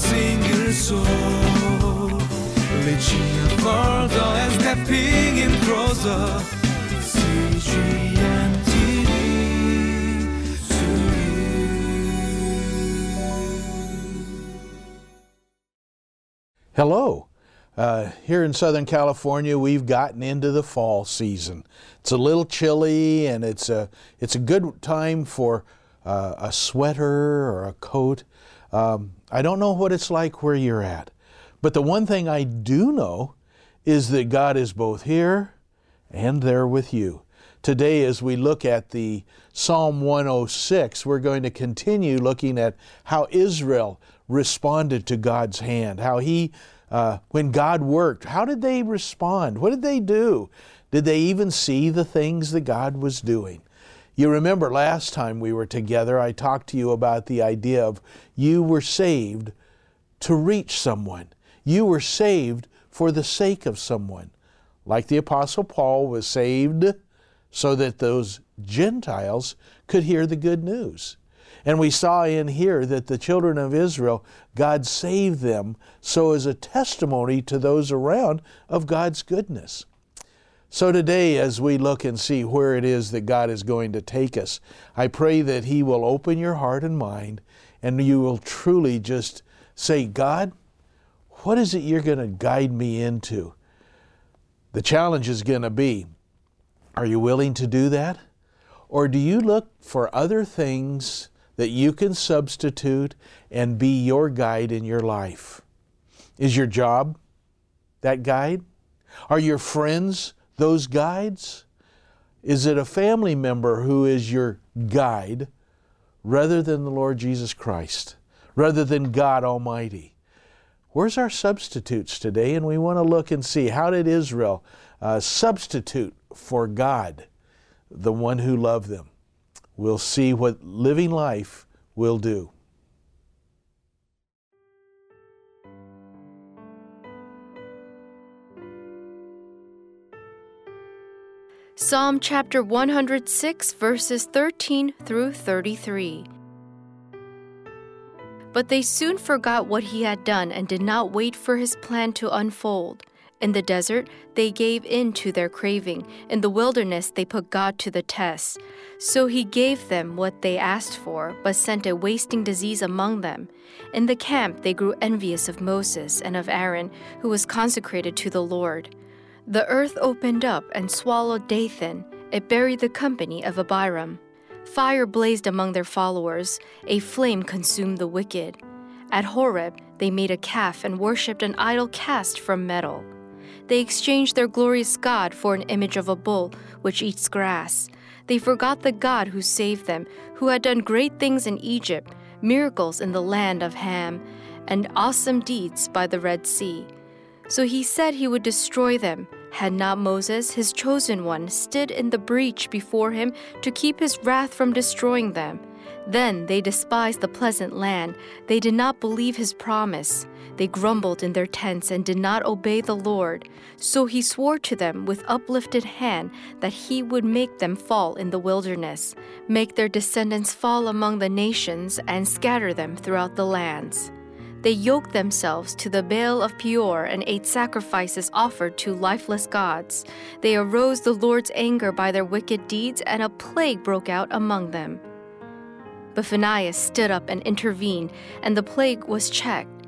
single soul. Further and stepping in closer. Hello. Uh, here in Southern California, we've gotten into the fall season. It's a little chilly, and it's a it's a good time for uh, a sweater or a coat. Um, I don't know what it's like where you're at, but the one thing I do know is that God is both here and there with you. Today, as we look at the Psalm 106, we're going to continue looking at how Israel responded to God's hand, how He, uh, when God worked, how did they respond? What did they do? Did they even see the things that God was doing? You remember last time we were together, I talked to you about the idea of you were saved to reach someone. You were saved for the sake of someone. Like the Apostle Paul was saved so that those Gentiles could hear the good news. And we saw in here that the children of Israel, God saved them so as a testimony to those around of God's goodness. So today, as we look and see where it is that God is going to take us, I pray that He will open your heart and mind and you will truly just say, God, what is it you're going to guide me into? The challenge is going to be are you willing to do that? Or do you look for other things that you can substitute and be your guide in your life? Is your job that guide? Are your friends those guides? Is it a family member who is your guide rather than the Lord Jesus Christ, rather than God Almighty? Where's our substitutes today? And we want to look and see how did Israel uh, substitute for God, the one who loved them. We'll see what living life will do. Psalm chapter 106, verses 13 through 33. But they soon forgot what he had done and did not wait for his plan to unfold. In the desert, they gave in to their craving. In the wilderness, they put God to the test. So he gave them what they asked for, but sent a wasting disease among them. In the camp, they grew envious of Moses and of Aaron, who was consecrated to the Lord. The earth opened up and swallowed Dathan. It buried the company of Abiram. Fire blazed among their followers, a flame consumed the wicked. At Horeb, they made a calf and worshipped an idol cast from metal. They exchanged their glorious God for an image of a bull which eats grass. They forgot the God who saved them, who had done great things in Egypt, miracles in the land of Ham, and awesome deeds by the Red Sea. So he said he would destroy them. Had not Moses, his chosen one, stood in the breach before him to keep his wrath from destroying them? Then they despised the pleasant land. They did not believe his promise. They grumbled in their tents and did not obey the Lord. So he swore to them with uplifted hand that he would make them fall in the wilderness, make their descendants fall among the nations, and scatter them throughout the lands. They yoked themselves to the Baal of Peor and ate sacrifices offered to lifeless gods. They aroused the Lord's anger by their wicked deeds, and a plague broke out among them. But Phinehas stood up and intervened, and the plague was checked.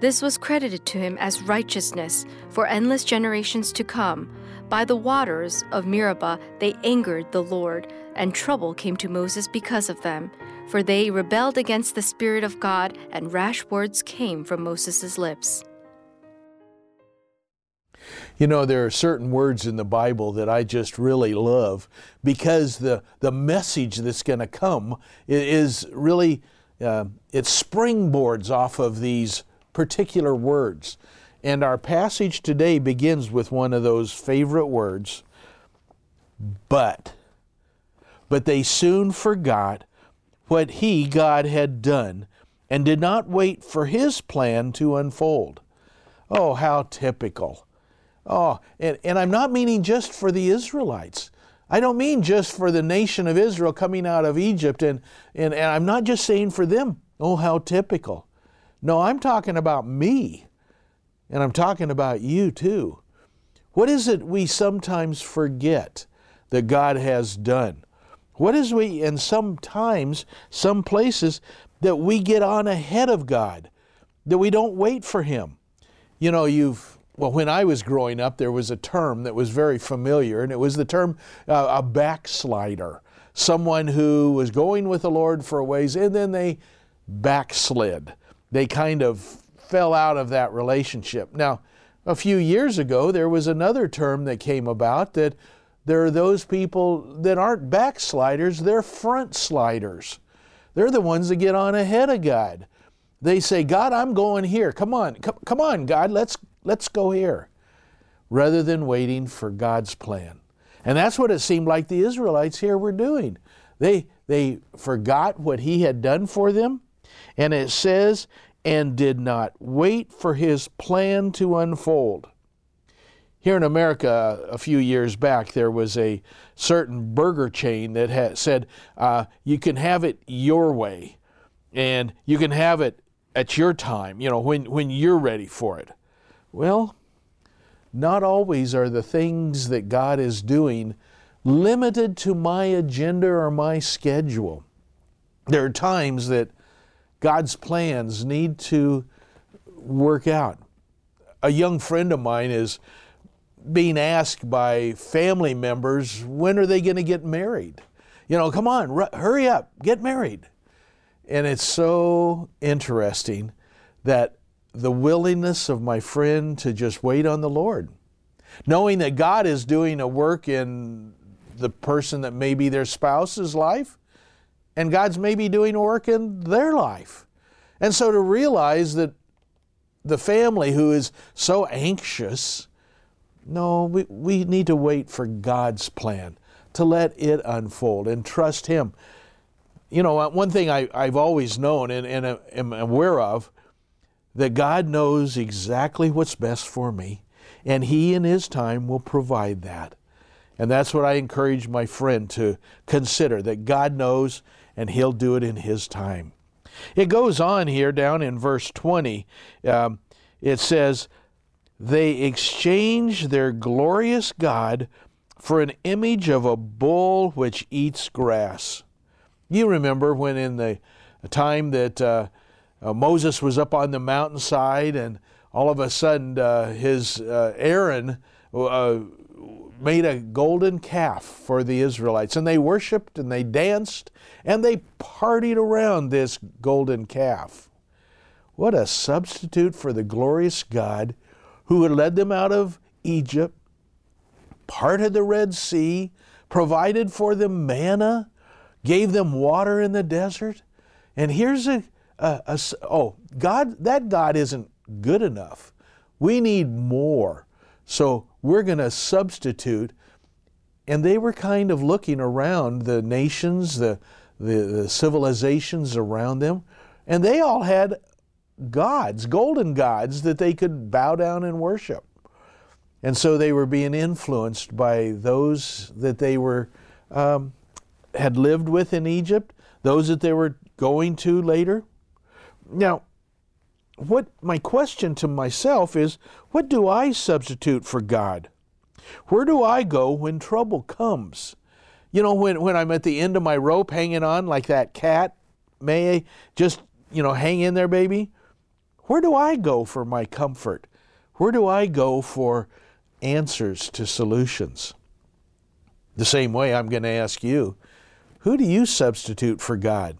This was credited to him as righteousness for endless generations to come. By the waters of Meribah they angered the Lord, and trouble came to Moses because of them. For they rebelled against the Spirit of God, and rash words came from Moses' lips. You know, there are certain words in the Bible that I just really love because the, the message that's going to come is really, uh, it springboards off of these particular words. And our passage today begins with one of those favorite words, but. But they soon forgot what He, God, had done and did not wait for His plan to unfold. Oh, how typical. Oh, and, and I'm not meaning just for the Israelites. I don't mean just for the nation of Israel coming out of Egypt, and, and, and I'm not just saying for them. Oh, how typical. No, I'm talking about me. And I'm talking about you too. What is it we sometimes forget that God has done? What is we, and sometimes, some places, that we get on ahead of God, that we don't wait for Him? You know, you've, well, when I was growing up, there was a term that was very familiar, and it was the term uh, a backslider. Someone who was going with the Lord for a ways, and then they backslid. They kind of fell out of that relationship. Now, a few years ago, there was another term that came about that there are those people that aren't backsliders, they're front sliders. They're the ones that get on ahead of God. They say, God, I'm going here. Come on, come, come on, God, let's, let's go here. Rather than waiting for God's plan. And that's what it seemed like the Israelites here were doing. They, they forgot what He had done for them. And it says, and did not wait for His plan to unfold. Here in America, a few years back, there was a certain burger chain that had said, uh, you can have it your way, and you can have it at your time, you know, when, when you're ready for it. Well, not always are the things that God is doing limited to my agenda or my schedule. There are times that God's plans need to work out. A young friend of mine is being asked by family members, when are they going to get married? You know, come on, r- hurry up, get married. And it's so interesting that the willingness of my friend to just wait on the Lord, knowing that God is doing a work in the person that may be their spouse's life, and God's maybe doing a work in their life. And so to realize that the family who is so anxious no, we, we need to wait for God's plan, to let it unfold and trust Him. You know, one thing I, I've always known and, and am aware of that God knows exactly what's best for me, and He in His time will provide that. And that's what I encourage my friend to consider that God knows and He'll do it in His time. It goes on here down in verse 20. Um, it says, they exchange their glorious God for an image of a bull which eats grass. You remember when, in the time that uh, uh, Moses was up on the mountainside, and all of a sudden uh, his uh, Aaron uh, made a golden calf for the Israelites, and they worshiped and they danced and they partied around this golden calf. What a substitute for the glorious God who had led them out of Egypt, parted the Red Sea, provided for them manna, gave them water in the desert. And here's a, a, a oh, God, that God isn't good enough. We need more. So we're going to substitute. And they were kind of looking around the nations, the, the, the civilizations around them, and they all had gods, golden gods that they could bow down and worship. And so they were being influenced by those that they were um, had lived with in Egypt, those that they were going to later. Now, what my question to myself is, what do I substitute for God? Where do I go when trouble comes? You know, when, when I'm at the end of my rope hanging on like that cat, may I just, you know, hang in there, baby? Where do I go for my comfort? Where do I go for answers to solutions? The same way, I'm going to ask you who do you substitute for God?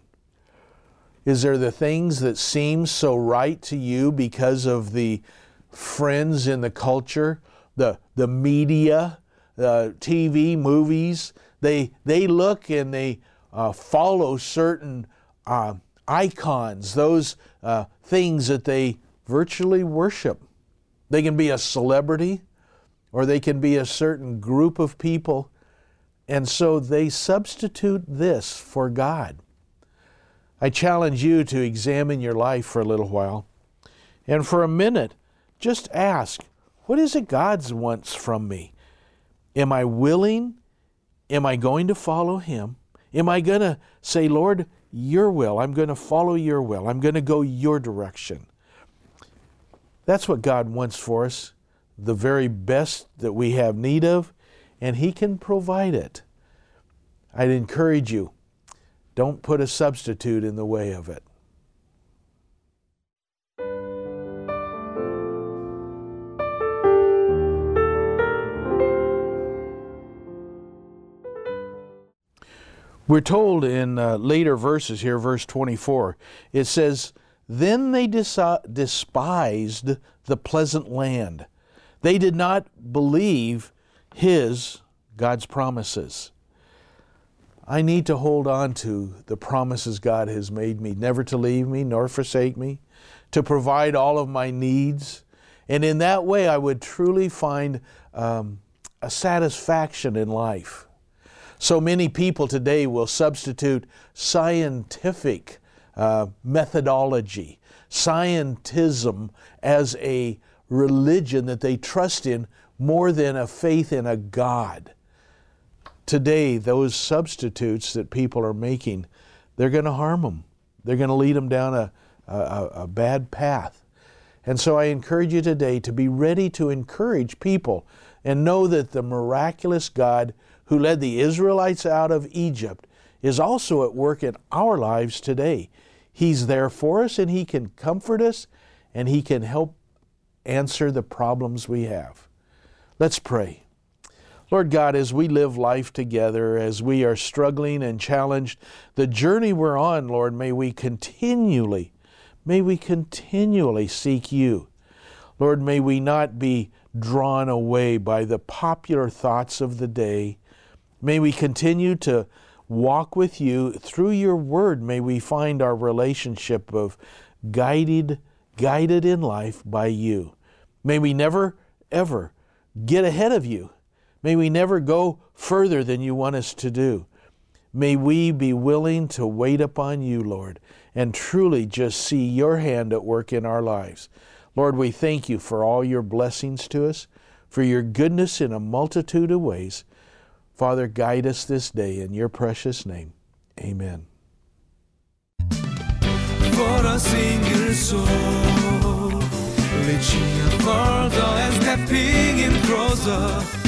Is there the things that seem so right to you because of the friends in the culture, the, the media, the TV, movies? They, they look and they uh, follow certain uh, icons, those uh, things that they virtually worship. They can be a celebrity or they can be a certain group of people, and so they substitute this for God. I challenge you to examine your life for a little while and for a minute just ask, what is it God wants from me? Am I willing? Am I going to follow Him? Am I going to say, Lord, your will. I'm going to follow your will. I'm going to go your direction. That's what God wants for us, the very best that we have need of, and He can provide it. I'd encourage you don't put a substitute in the way of it. We're told in uh, later verses here, verse 24, it says, Then they despised the pleasant land. They did not believe His, God's promises. I need to hold on to the promises God has made me, never to leave me nor forsake me, to provide all of my needs. And in that way, I would truly find um, a satisfaction in life. So many people today will substitute scientific uh, methodology, scientism, as a religion that they trust in more than a faith in a God. Today, those substitutes that people are making, they're going to harm them. They're going to lead them down a, a, a bad path. And so I encourage you today to be ready to encourage people and know that the miraculous God who led the Israelites out of Egypt, is also at work in our lives today. He's there for us and He can comfort us and He can help answer the problems we have. Let's pray. Lord God, as we live life together, as we are struggling and challenged, the journey we're on, Lord, may we continually, may we continually seek you. Lord, may we not be drawn away by the popular thoughts of the day, May we continue to walk with you through your word. May we find our relationship of guided, guided in life by you. May we never, ever get ahead of you. May we never go further than you want us to do. May we be willing to wait upon you, Lord, and truly just see your hand at work in our lives. Lord, we thank you for all your blessings to us, for your goodness in a multitude of ways. Father, guide us this day in your precious name. Amen. For a single soul, reaching and stepping in closer.